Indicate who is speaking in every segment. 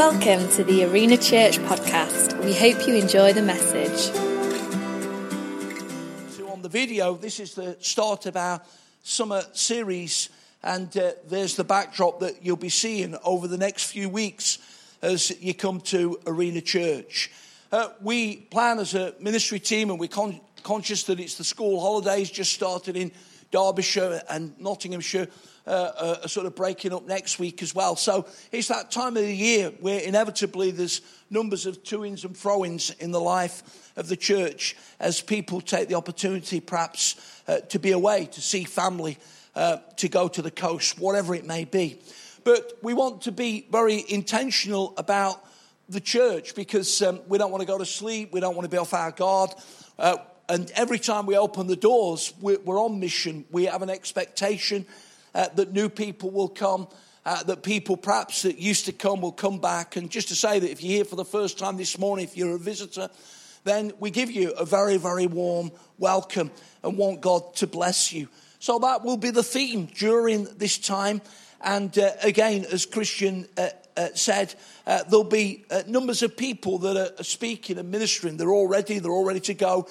Speaker 1: Welcome to the Arena Church podcast. We hope you enjoy the message.
Speaker 2: So on the video, this is the start of our summer series, and uh, there's the backdrop that you'll be seeing over the next few weeks as you come to Arena Church. Uh, we plan as a ministry team, and we're con- conscious that it's the school holidays just started in Derbyshire and Nottinghamshire uh, are sort of breaking up next week as well. So it's that time of the year where inevitably there's numbers of to-ins and fro-ins in the life of the church as people take the opportunity perhaps uh, to be away, to see family, uh, to go to the coast, whatever it may be. But we want to be very intentional about the church because um, we don't want to go to sleep, we don't want to be off our guard. Uh, and every time we open the doors, we're on mission. We have an expectation uh, that new people will come, uh, that people perhaps that used to come will come back. And just to say that if you're here for the first time this morning, if you're a visitor, then we give you a very, very warm welcome and want God to bless you. So that will be the theme during this time. And uh, again, as Christian uh, uh, said, uh, there'll be uh, numbers of people that are, speaking and ministering. They're all ready, they're all ready to go.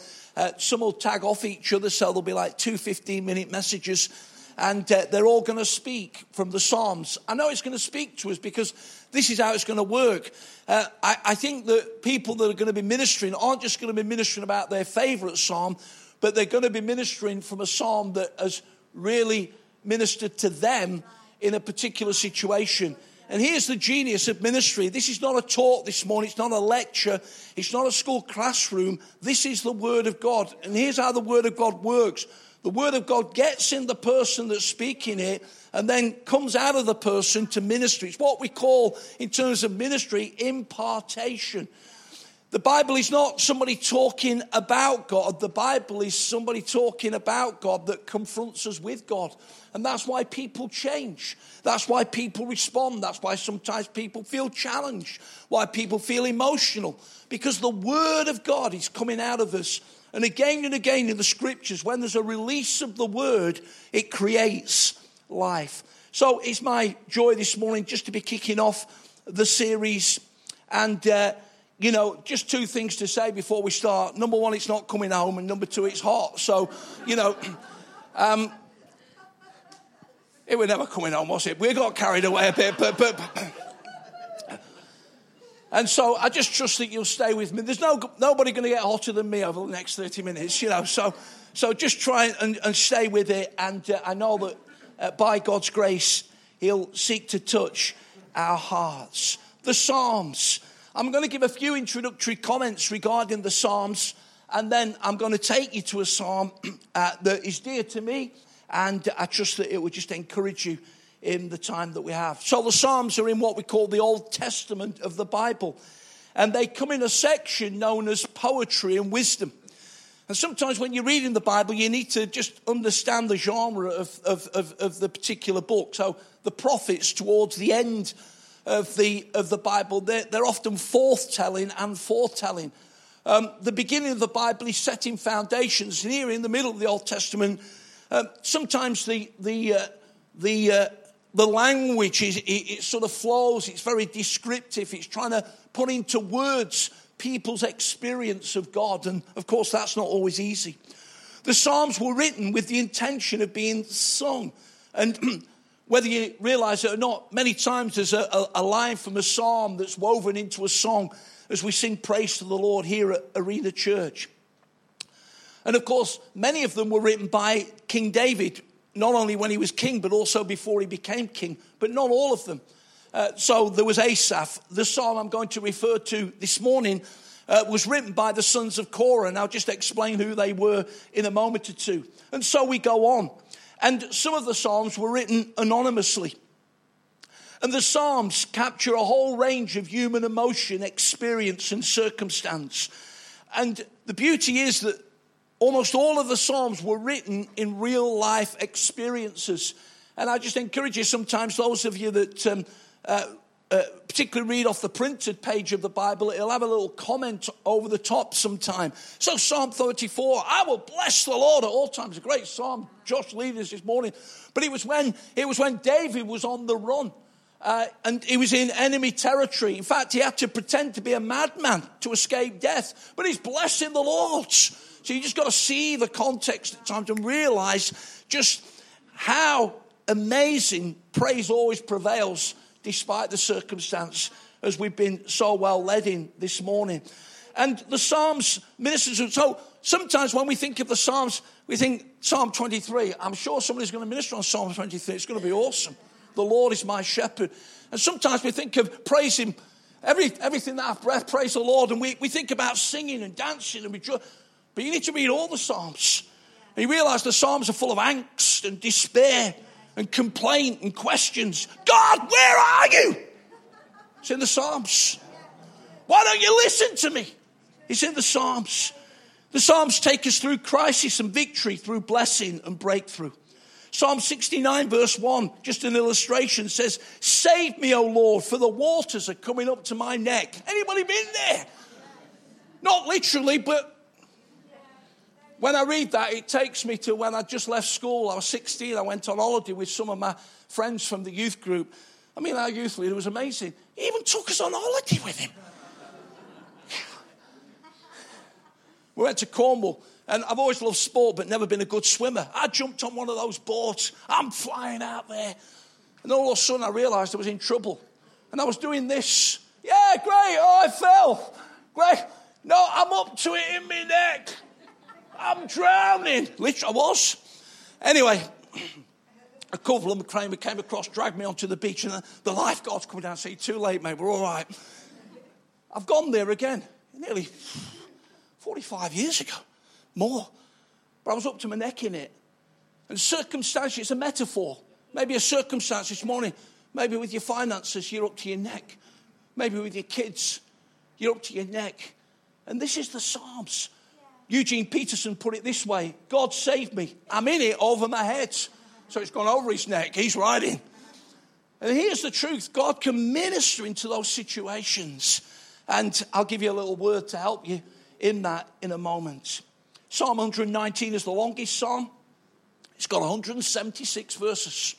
Speaker 2: Some will tag off each other, so there'll be like two 15 minute messages and uh, they're all going to speak from the Psalms. I know it's going to speak to us because this is how it's going to work. Uh, I, I, think that people that are going to be ministering aren't just going to be ministering about their favorite psalm, but they're going to be ministering from a psalm that has really ministered to them in a particular situation. And here's the genius of ministry. This is not a talk this morning. It's not a lecture. It's not a school classroom. This is the Word of God. And here's how the Word of God works. The Word of God gets in the person that's speaking it and then comes out of the person to ministry. It's what we call, in terms of ministry, impartation. The Bible is not somebody talking about God. The Bible is somebody talking about God that confronts us with God. And that's why people change. That's why people respond. That's why sometimes people feel challenged. Why people feel emotional. Because the Word of God is coming out of us and again and again in the scriptures, when there's a release of the word, it creates life. So it's my joy this morning just to be kicking off the series. And, uh, you know, just two things to say before we start. Number one, it's not coming home. And number two, it's hot. So, you know, um, it was never coming home, was it? We got carried away a bit, but, but, and so I just trust that you'll stay with me. There's no, nobody going to get hotter than me over the next 30 minutes, you know. So, so just try and, and stay with it. And uh, I know that uh, by God's grace, He'll seek to touch our hearts. The Psalms. I'm going to give a few introductory comments regarding the Psalms. And then I'm going to take you to a psalm uh, that is dear to me. And I trust that it will just encourage you in the time that we have. So the Psalms are in what we call the Old Testament of the Bible. And they come in a section known as poetry and wisdom. And sometimes when you're reading the Bible, you need to just understand the genre of, of, of, of the particular book. So the prophets towards the end of the, of the Bible, they're, they're often forthtelling and foretelling. Um, the beginning of the Bible is setting foundations. And here in the middle of the Old Testament, um, sometimes the, the, uh, the uh, the language is, it, it sort of flows, it's very descriptive, it's trying to put into words people's experience of God. And of course, that's not always easy. The Psalms were written with the intention of being sung. And whether you realize it or not, many times there's a, a, a, line from a psalm that's woven into a song as we sing praise to the Lord here at Arena Church. And of course, many of them were written by King David, not only when he was king, but also before he became king, but not all of them. Uh, so there was Asaph. The psalm I'm going to refer to this morning uh, was written by the sons of Korah, and I'll just explain who they were in a moment or two. And so we go on. And some of the psalms were written anonymously. And the psalms capture a whole range of human emotion, experience, and circumstance. And the beauty is that Almost all of the Psalms were written in real life experiences. And I just encourage you sometimes, those of you that um, uh, uh, particularly read off the printed page of the Bible, it'll have a little comment over the top sometime. So, Psalm 34, I will bless the Lord at all times. A great psalm. Josh leading us this morning. But it was when it was when David was on the run. Uh, and he was in enemy territory. In fact, he had to pretend to be a madman to escape death. But he's blessing the Lord. So you just got to see the context at times and realize just how amazing praise always prevails despite the circumstance, as we've been so well led in this morning. And the Psalms ministers. So sometimes when we think of the Psalms, we think Psalm 23. I'm sure somebody's going to minister on Psalm 23. It's going to be awesome. The Lord is my shepherd. And sometimes we think of praising every, everything that I've breath, praise the Lord. And we, we think about singing and dancing and rejoicing. But you need to read all the Psalms. And you realize the Psalms are full of angst and despair and complaint and questions. God, where are you? It's in the Psalms. Why don't you listen to me? It's in the Psalms. The Psalms take us through crisis and victory, through blessing and breakthrough. Psalm 69, verse 1, just an illustration, says, Save me, O Lord, for the waters are coming up to my neck. Anybody been there? Not literally, but when I read that, it takes me to when I just left school. I was 16. I went on holiday with some of my friends from the youth group. I mean, our youth leader was amazing. He even took us on holiday with him. we went to Cornwall. And I've always loved sport, but never been a good swimmer. I jumped on one of those boats. I'm flying out there. And all of a sudden, I realized I was in trouble. And I was doing this. Yeah, great. Oh, I fell. Great. No, I'm up to it in my neck. I'm drowning. Literally, I was. Anyway, a couple of them came, across, dragged me onto the beach, and the, lifeguards coming down and say, Too late, mate, we're all right. I've gone there again, nearly 45 years ago more. But I was up to my neck in it. And circumstance, it's a metaphor. Maybe a circumstance this morning, maybe with your finances, you're up to your neck. Maybe with your kids, you're up to your neck. And this is the Psalms. Eugene Peterson put it this way God saved me. I'm in it over my head. So it's gone over his neck. He's riding. And here's the truth God can minister into those situations. And I'll give you a little word to help you in that in a moment. Psalm 119 is the longest psalm. It's got 176 verses.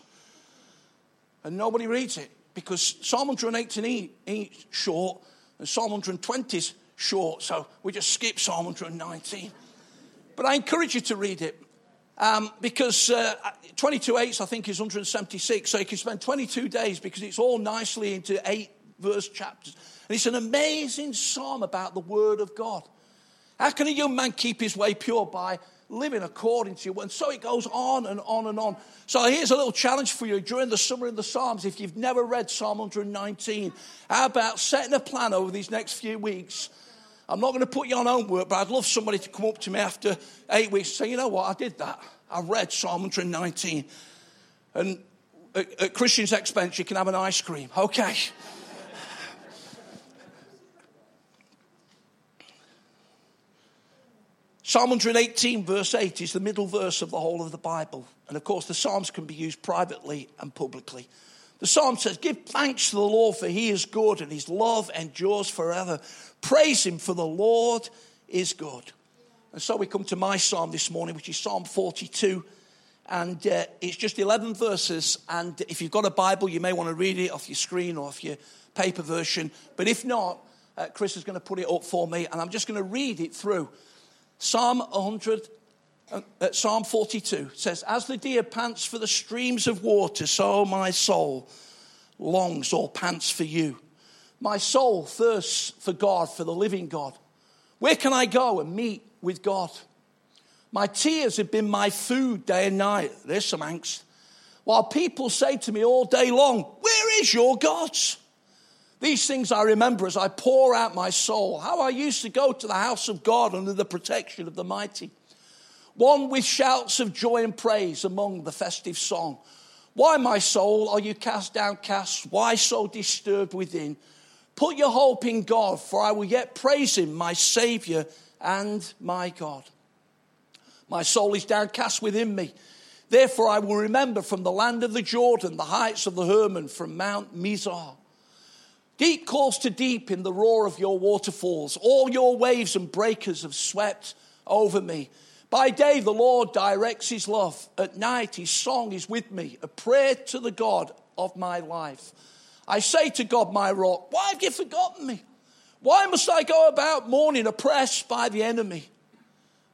Speaker 2: And nobody reads it because Psalm 118 is short and Psalm 120 is short. So we just skip Psalm 119. But I encourage you to read it um, because uh, 22 8 I think is 176. So you can spend 22 days because it's all nicely into eight verse chapters. And it's an amazing psalm about the Word of God. How can a young man keep his way pure by living according to you? And so it goes on and on and on. So here's a little challenge for you during the summer in the Psalms. If you've never read Psalm 119, how about setting a plan over these next few weeks? I'm not going to put you on homework, but I'd love somebody to come up to me after eight weeks and say, you know what, I did that. I read Psalm 119. And at, at Christian's expense, you can have an ice cream. Okay. Psalm 118, verse 8, is the middle verse of the whole of the Bible. And of course, the Psalms can be used privately and publicly. The Psalm says, Give thanks to the Lord, for he is good, and his love endures forever. Praise him, for the Lord is good. And so we come to my psalm this morning, which is Psalm 42. And uh, it's just 11 verses. And if you've got a Bible, you may want to read it off your screen or off your paper version. But if not, uh, Chris is going to put it up for me, and I'm just going to read it through. Psalm 100, uh, Psalm 42 says, As the deer pants for the streams of water, so my soul longs or pants for you. My soul thirsts for God, for the living God. Where can I go and meet with God? My tears have been my food day and night. There's some angst. While people say to me all day long, Where is your God? These things I remember as I pour out my soul, how I used to go to the house of God under the protection of the mighty. One with shouts of joy and praise among the festive song. Why, my soul, are you cast downcast? Why so disturbed within? Put your hope in God, for I will yet praise him, my Saviour and my God. My soul is downcast within me. Therefore, I will remember from the land of the Jordan, the heights of the Hermon, from Mount Mizar. Deep calls to deep in the roar of your waterfalls. All your waves and breakers have swept over me. By day, the Lord directs his love. At night, his song is with me, a prayer to the God of my life. I say to God, my rock, why have you forgotten me? Why must I go about mourning, oppressed by the enemy?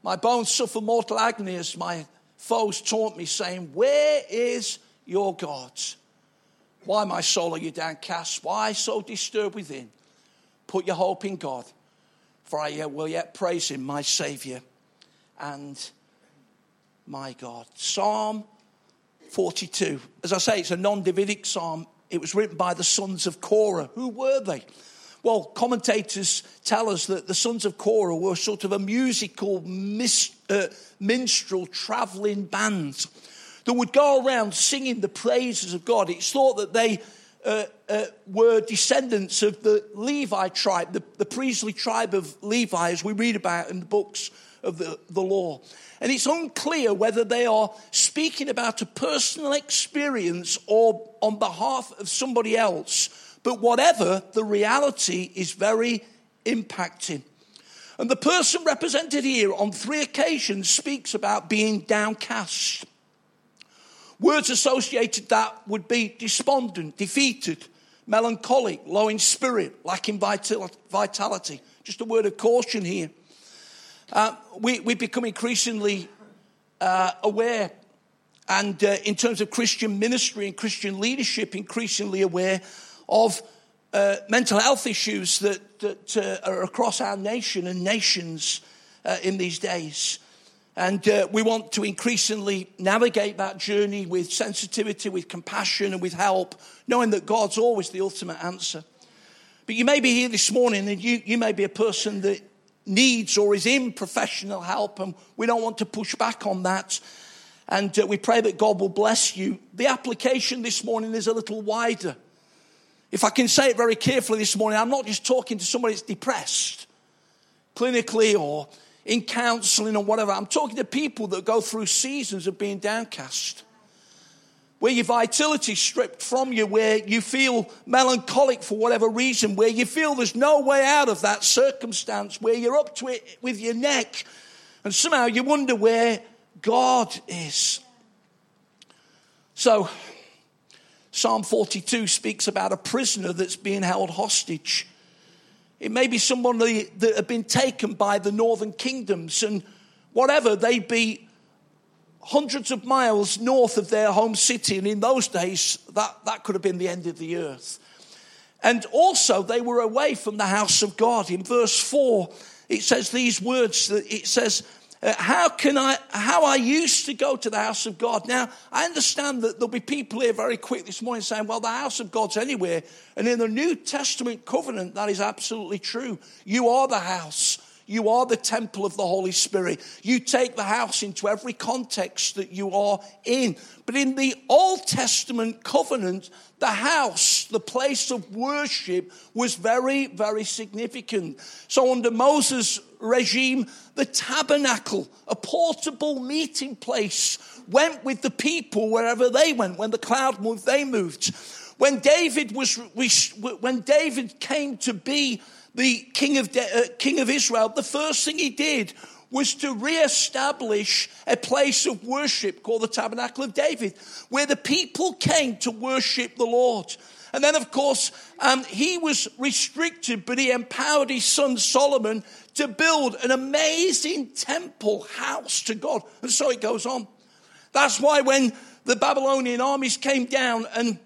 Speaker 2: My bones suffer mortal agony as my foes taunt me, saying, Where is your God? Why, my soul, are you downcast? Why so disturbed within? Put your hope in God, for I will yet praise him, my Saviour and my God. Psalm 42. As I say, it's a non Davidic psalm. It was written by the sons of Korah. Who were they? Well, commentators tell us that the sons of Korah were sort of a musical mis- uh, minstrel traveling band that would go around singing the praises of God. It's thought that they uh, uh, were descendants of the Levi tribe, the, the priestly tribe of Levi, as we read about in the books of the, the law. And it's unclear whether they are speaking about a personal experience or on behalf of somebody else. But whatever, the reality is very impacting. And the person represented here on three occasions speaks about being downcast. Words associated that would be despondent, defeated, melancholic, low in spirit, lacking vitality. Just a word of caution here. Uh, we, we become increasingly uh, aware, and uh, in terms of Christian ministry and Christian leadership, increasingly aware of uh, mental health issues that, that uh, are across our nation and nations uh, in these days. And we want to increasingly navigate that journey with sensitivity, with compassion, and with help, knowing that God's always the ultimate answer. But you may be here this morning and you, you may be a person that needs or is in professional help, and we don't want to push back on that. And uh, we pray that God will bless you. The application this morning is a little wider. If I can say it very carefully this morning, I'm not just talking to somebody that's depressed, clinically or in counseling or whatever. I'm talking to people that go through seasons of being downcast where your vitality stripped from you, where you feel melancholic for whatever reason, where you feel there's no way out of that circumstance, where you're up to it with your neck, and somehow you wonder where God is. So, Psalm 42 speaks about a prisoner that's being held hostage. It may be somebody that had been taken by the northern kingdoms, and whatever, they'd be hundreds of miles north of their home city. And in those days, that, that could have been the end of the earth. And also, they were away from the house of God. In verse 4, it says these words that it says, uh, how can I, how I used to go to the house of God. Now, I understand that there'll be people here very quick this morning saying, well, the house of God's anywhere. And in the New Testament covenant, that is absolutely true. You are the house. You are the temple of the Holy Spirit. You take the house into every context that you are in. But in the Old Testament covenant, the house, the place of worship, was very, very significant. So, under Moses' regime, the tabernacle, a portable meeting place, went with the people wherever they went. When the cloud moved, they moved. When David was, when David came to be the king of, De- uh, king of Israel, the first thing he did was to re-establish a place of worship called the Tabernacle of David, where the people came to worship the Lord. And then, of course, um, he was restricted, but he empowered his son Solomon to build an amazing temple house to God. And so it goes on. That's why when the Babylonian armies came down and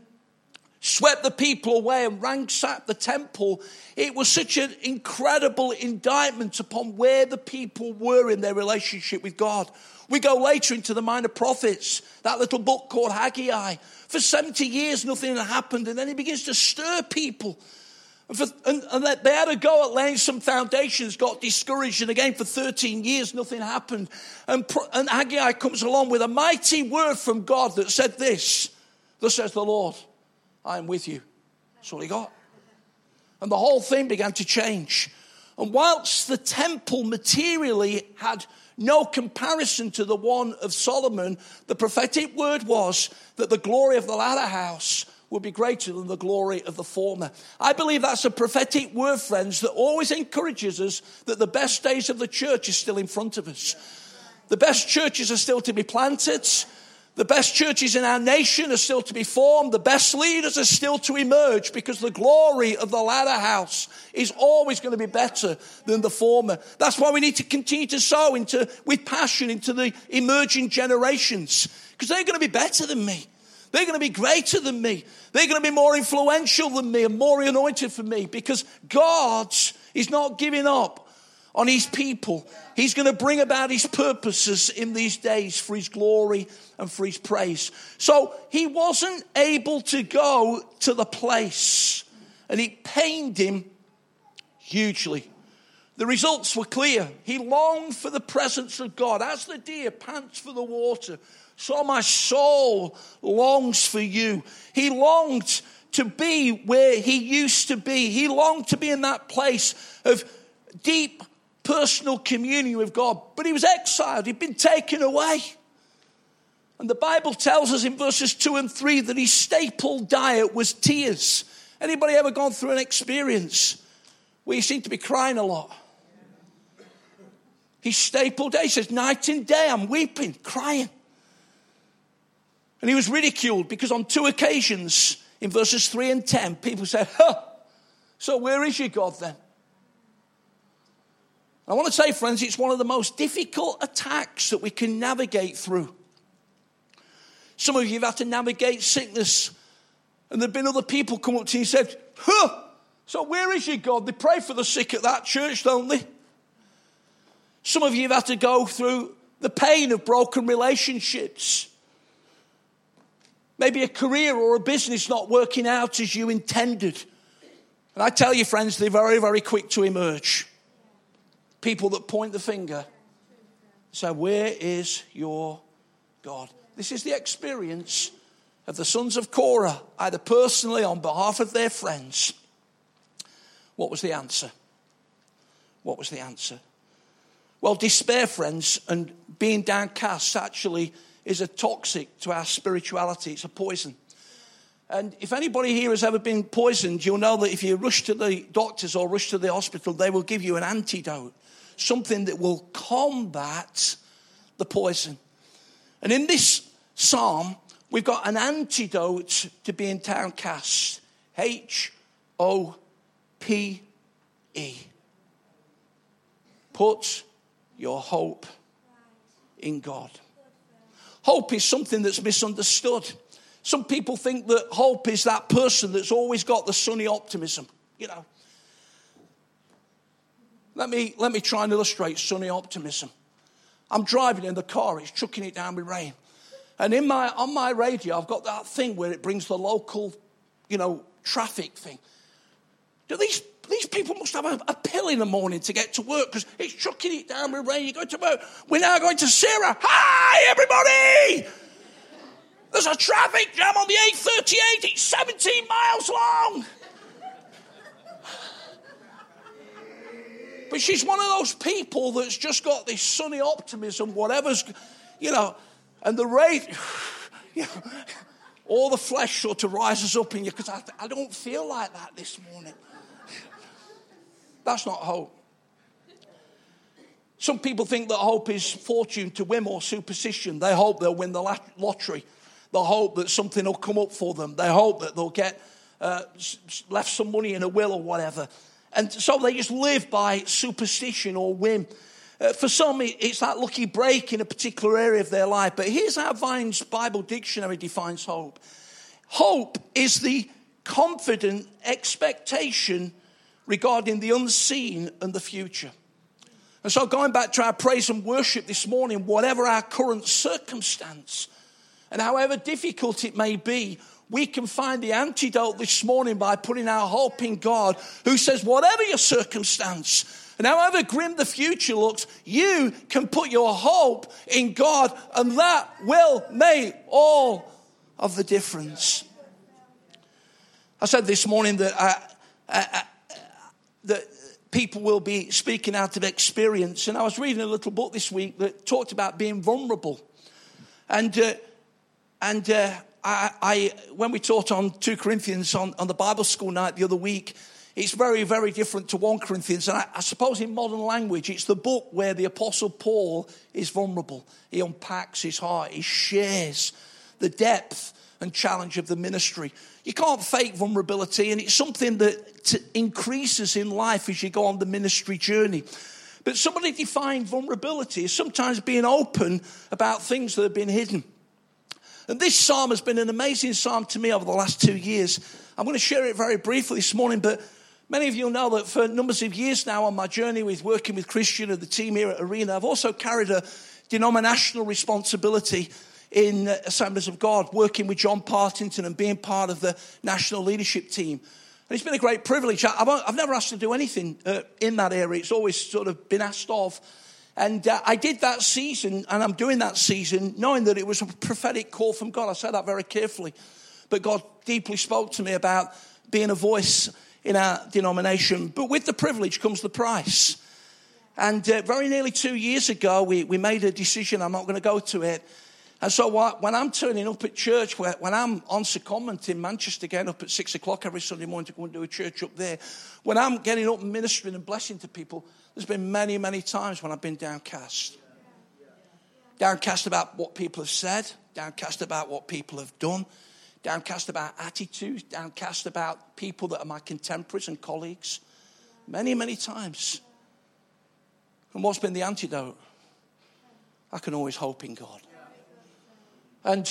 Speaker 2: swept the people away and ransacked the temple, it was such an incredible indictment upon where the people were in their relationship with God. We go later into the minor prophets, that little book called Haggai. For 70 years, nothing had happened, and then he begins to stir people. And, for, and, and they had a go at laying some foundations, got discouraged, and again for 13 years, nothing happened. And, and Haggai comes along with a mighty word from God that said this Thus says the Lord. I am with you. That's all he got. And the whole thing began to change. And whilst the temple materially had no comparison to the one of Solomon, the prophetic word was that the glory of the latter house would be greater than the glory of the former. I believe that's a prophetic word, friends, that always encourages us that the best days of the church is still in front of us. The best churches are still to be planted. The best churches in our nation are still to be formed. The best leaders are still to emerge because the glory of the latter house is always going to be better than the former. That's why we need to continue to sow into, with passion into the emerging generations because they're going to be better than me. They're going to be greater than me. They're going to be more influential than me and more anointed for me because God is not giving up on his people. He's going to bring about his purposes in these days for his glory and for his praise. So he wasn't able to go to the place, and it pained him hugely. The results were clear. He longed for the presence of God, as the deer pants for the water. So my soul longs for you. He longed to be where he used to be. He longed to be in that place of deep personal communion with God, but he was exiled, he'd been taken away. And the Bible tells us in verses 2 and 3 that his staple diet was tears. Anybody ever gone through an experience where you seem to be crying a lot? His staple day says, night and day, I'm weeping, crying. And he was ridiculed because on two occasions, in verses 3 and 10, people said, huh, so where is your God then? I want to say, friends, it's one of the most difficult attacks that we can navigate through. Some of you have had to navigate sickness, and there have been other people come up to you and said, Huh, so where is your God? They pray for the sick at that church, don't they? Some of you have had to go through the pain of broken relationships. Maybe a career or a business not working out as you intended. And I tell you, friends, they're very, very quick to emerge people that point the finger. say, where is your God? This is the experience of the sons of Korah, either personally on behalf of their friends. What was the answer? What was the answer? Well, despair, friends, and being downcast actually is a toxic to our spirituality. It's a poison. And if anybody here has ever been poisoned, you'll know that if you rush to the doctors or rush to the hospital, they will give you an antidote something that will combat the poison. And in this psalm, we've got an antidote to being downcast H O P E. Put your hope in God. Hope is something that's misunderstood. Some people think that hope is that person that's always got the sunny optimism. You know, let me, let me try and illustrate sunny optimism. I'm driving in the car, it's chucking it down with rain. And in my, on my radio, I've got that thing where it brings the local, you know, traffic thing. Do these, these people must have a, a pill in the morning to get to work because it's chucking it down with rain. You go to work. We're now going to Sarah. Hi, everybody! There's a traffic jam on the A38. It's 17 miles long. But she's one of those people that's just got this sunny optimism, whatever's, you know, and the rate, all the flesh sort of rises up in you because I, I don't feel like that this morning. That's not hope. Some people think that hope is fortune to whim or superstition. They hope they'll win the lottery. They hope that something will come up for them. They hope that they'll get uh, left some money in a will or whatever. And so they just live by superstition or whim. Uh, for some, it's that lucky break in a particular area of their life. But here's how Vine's Bible Dictionary defines hope hope is the confident expectation regarding the unseen and the future. And so, going back to our praise and worship this morning, whatever our current circumstance, and however difficult it may be, we can find the antidote this morning by putting our hope in God, who says, whatever your circumstance, and however grim the future looks, you can put your hope in God, and that will make all of the difference. I said this morning that, I, I, I, that people will be speaking out of experience, and I was reading a little book this week that talked about being vulnerable. And, uh, and uh, I, when we taught on 2 Corinthians on, on the Bible school night the other week, it's very, very different to 1 Corinthians. And I, I, suppose in modern language, it's the book where the Apostle Paul is vulnerable. He unpacks his heart, he shares the depth and challenge of the ministry. You can't fake vulnerability, and it's something that increases in life as you go on the ministry journey. But somebody defined vulnerability as sometimes being open about things that have been hidden. And this psalm has been an amazing psalm to me over the last two years. I'm going to share it very briefly this morning, but many of you know that for numbers of years now on my journey with working with Christian and the team here at Arena, I've also carried a denominational responsibility in Assemblies of God, working with John Partington and being part of the national leadership team. And it's been a great privilege. I've, never asked to do anything uh, in that area. It's always sort of been asked of. And uh, I did that season, and I'm doing that season knowing that it was a prophetic call from God. I said that very carefully. But God deeply spoke to me about being a voice in our denomination. But with the privilege comes the price. And uh, very nearly two years ago, we, we made a decision. I'm not going to go to it. And so when I'm turning up at church, when I'm on secondment in Manchester, getting up at six o'clock every Sunday morning to go and do a church up there, when I'm getting up ministering and blessing to people, there's been many, many times when I've been downcast. Downcast about what people have said, downcast about what people have done, downcast about attitudes, downcast about people that are my contemporaries and colleagues. Many, many times. And what's been the antidote? I can always hope in God. And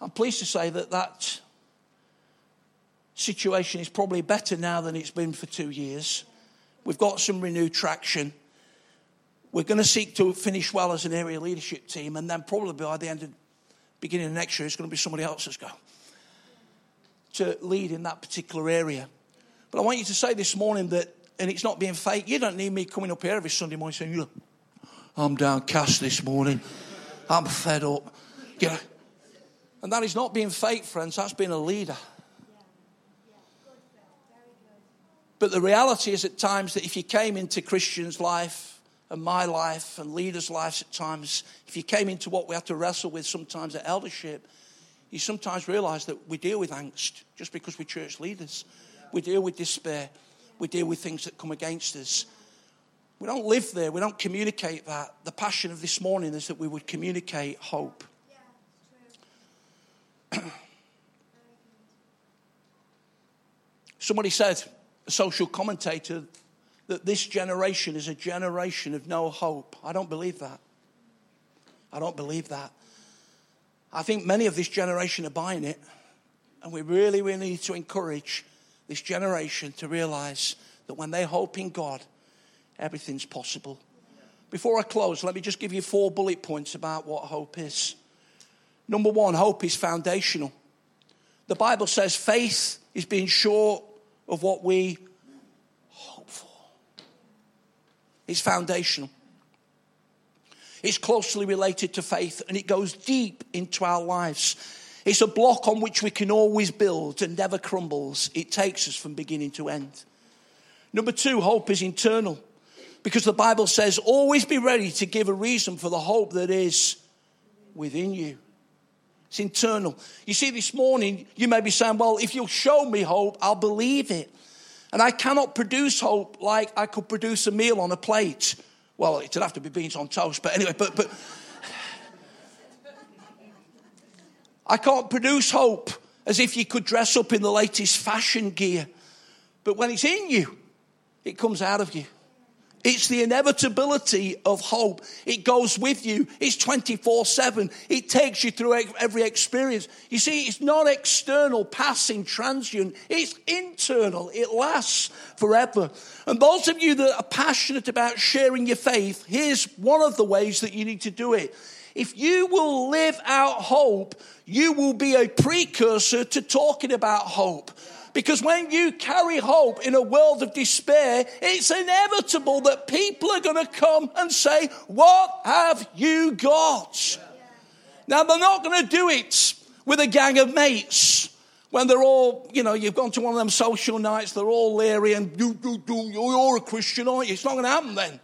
Speaker 2: I'm pleased to say that that situation is probably better now than it's been for two years. We've got some renewed traction. We're going to seek to finish well as an area leadership team, and then probably by the end of beginning of next year, it's going to be somebody else's go to lead in that particular area. But I want you to say this morning that, and it's not being fake, you don't need me coming up here every Sunday morning saying, I'm downcast this morning. I'm fed up. You know? And that is not being fake, friends, that's being a leader. But the reality is at times that if you came into Christian's life and my life and leaders' lives at times, if you came into what we have to wrestle with sometimes at eldership, you sometimes realize that we deal with angst just because we're church leaders. We deal with despair. We deal with things that come against us. We don't live there. We don't communicate that. The passion of this morning is that we would communicate hope. Somebody said, a social commentator, that this generation is a generation of no hope. I don't believe that. I don't believe that. I think many of this generation are buying it, and we really, really need to encourage this generation to realize that when they hope in God, everything's possible. Before I close, let me just give you four bullet points about what hope is. Number one, hope is foundational. The Bible says faith is being sure of what we hope for. It's foundational. It's closely related to faith and it goes deep into our lives. It's a block on which we can always build and never crumbles. It takes us from beginning to end. Number two, hope is internal because the Bible says, always be ready to give a reason for the hope that is within you. It's internal. You see, this morning, you may be saying, Well, if you'll show me hope, I'll believe it. And I cannot produce hope like I could produce a meal on a plate. Well, it'd have to be beans on toast, but anyway, but, but I can't produce hope as if you could dress up in the latest fashion gear. But when it's in you, it comes out of you. It's the inevitability of hope. It goes with you. It's 24 7. It takes you through every experience. You see, it's not external, passing, transient. It's internal. It lasts forever. And those of you that are passionate about sharing your faith, here's one of the ways that you need to do it. If you will live out hope, you will be a precursor to talking about hope. Because when you carry hope in a world of despair, it's inevitable that people are going to come and say, What have you got? Now, they're not going to do it with a gang of mates when they're all, you know, you've gone to one of them social nights, they're all leery and you, you, you, you're a Christian, aren't you? It's not going to happen then.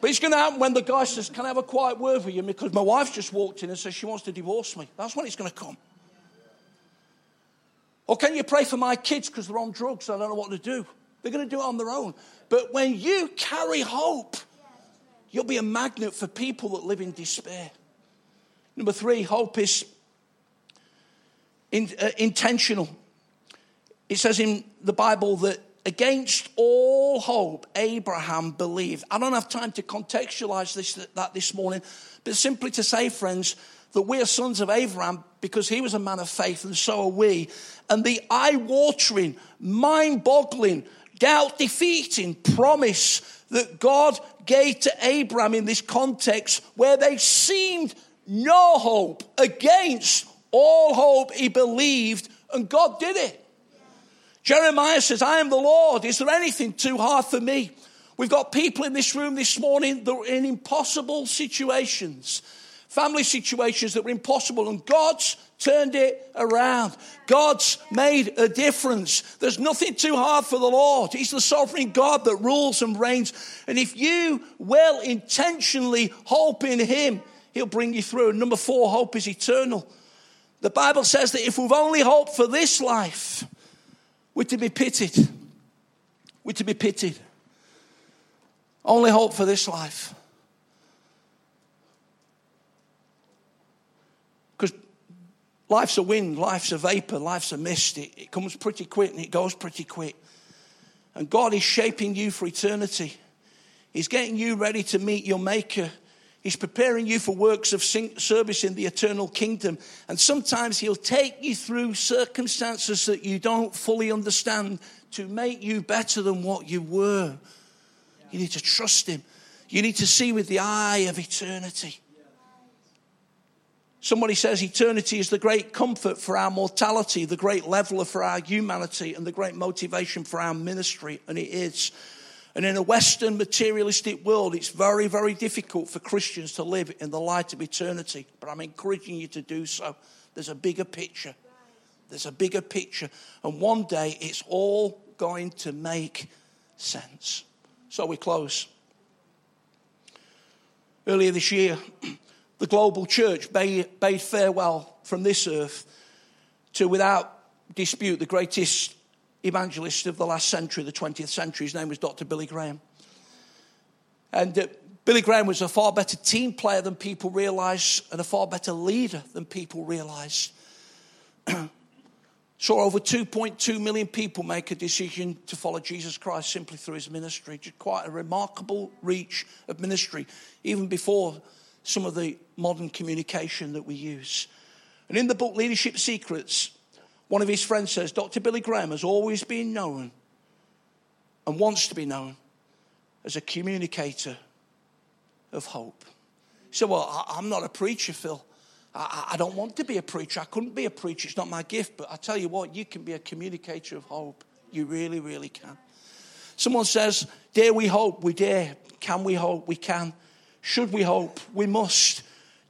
Speaker 2: But it's going to happen when the guy says, Can I have a quiet word with you? Because my wife's just walked in and says she wants to divorce me. That's when it's going to come. Or can you pray for my kids because they're on drugs? I don't know what to do. They're going to do it on their own. But when you carry hope, you'll be a magnet for people that live in despair. Number three, hope is in, uh, intentional. It says in the Bible that against all hope, Abraham believed. I don't have time to contextualize this, that this morning, but simply to say, friends, that we are sons of Abraham because he was a man of faith and so are we. And the eye watering, mind boggling, doubt defeating promise that God gave to Abraham in this context where they seemed no hope against all hope he believed and God did it. Jeremiah says, I am the Lord. Is there anything too hard for me? We've got people in this room this morning that are in impossible situations, family situations that were impossible, and God's turned it around. God's made a difference. There's nothing too hard for the Lord. He's the sovereign God that rules and reigns. And if you well intentionally hope in Him, He'll bring you through. And number four, hope is eternal. The Bible says that if we've only hoped for this life, we're to be pitied. We're to be pitied. Only hope for this life. Because life's a wind, life's a vapor, life's a mist. It, it comes pretty quick and it goes pretty quick. And God is shaping you for eternity. He's getting you ready to meet your Maker He's preparing you for works of service in the eternal kingdom. And sometimes He'll take you through circumstances that you don't fully understand to make you better than what you were. You need to trust Him. You need to see with the eye of eternity. Somebody says eternity is the great comfort for our mortality, the great leveler for our humanity, and the great motivation for our ministry. And it is. And in a Western materialistic world, it's very, very difficult for Christians to live in the light of eternity. But I'm encouraging you to do so. There's a bigger picture. There's a bigger picture. And one day it's all going to make sense. So we close. Earlier this year, the global church bade, farewell from this earth to, without dispute, the greatest evangelist of the last century, the 20th century. His name was Dr. Billy Graham. And uh, Billy Graham was a far better team player than people realize and a far better leader than people realize. Saw over 2.2 million people make a decision to follow Jesus Christ simply through his ministry. Just quite a remarkable reach of ministry, even before some of the modern communication that we use. And in the book Leadership Secrets, one of his friends says, Dr. Billy Graham has always been known and wants to be known as a communicator of hope. Said, Well, I'm not a preacher, Phil. I, don't want to be a preacher. I couldn't be a preacher. It's not my gift. But I tell you what, you can be a communicator of hope. You really, really can. Someone says, Dare we hope? We dare. Can we hope? We can. Should we hope? We must.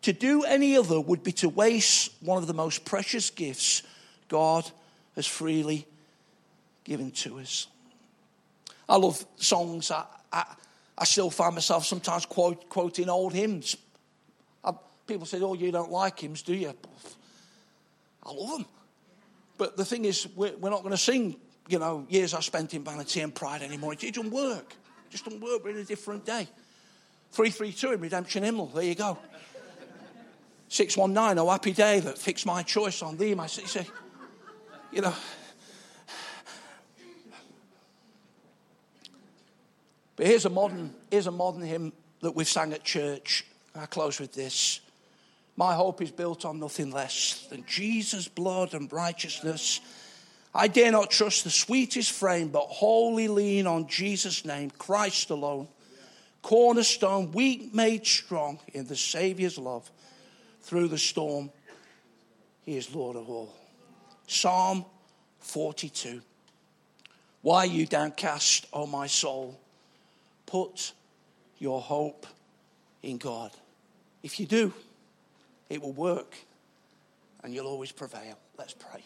Speaker 2: To do any other would be to waste one of the most precious gifts God has freely given to us. I love songs. I, I, I still find myself sometimes quote, quoting old hymns. I, people say, Oh, you don't like hymns, do you? I love them. But the thing is, we're, we're not going to sing, you know, years I spent in vanity and pride anymore. It, doesn't work. It just doesn't work. We're in a different day. 332 in Redemption Hymnal. There you go. 619, oh happy day that fixed my choice on thee, my city you know. But here's a modern, here's a modern hymn that we've sang at church. I close with this. My hope is built on nothing less than Jesus' blood and righteousness. I dare not trust the sweetest frame, but wholly lean on Jesus' name, Christ alone. Cornerstone, weak made strong in the Savior's love. Through the storm, He is Lord of all. Psalm 42. Why are you downcast, O my soul? Put your hope in God. If you do, it will work and you'll always prevail. Let's pray.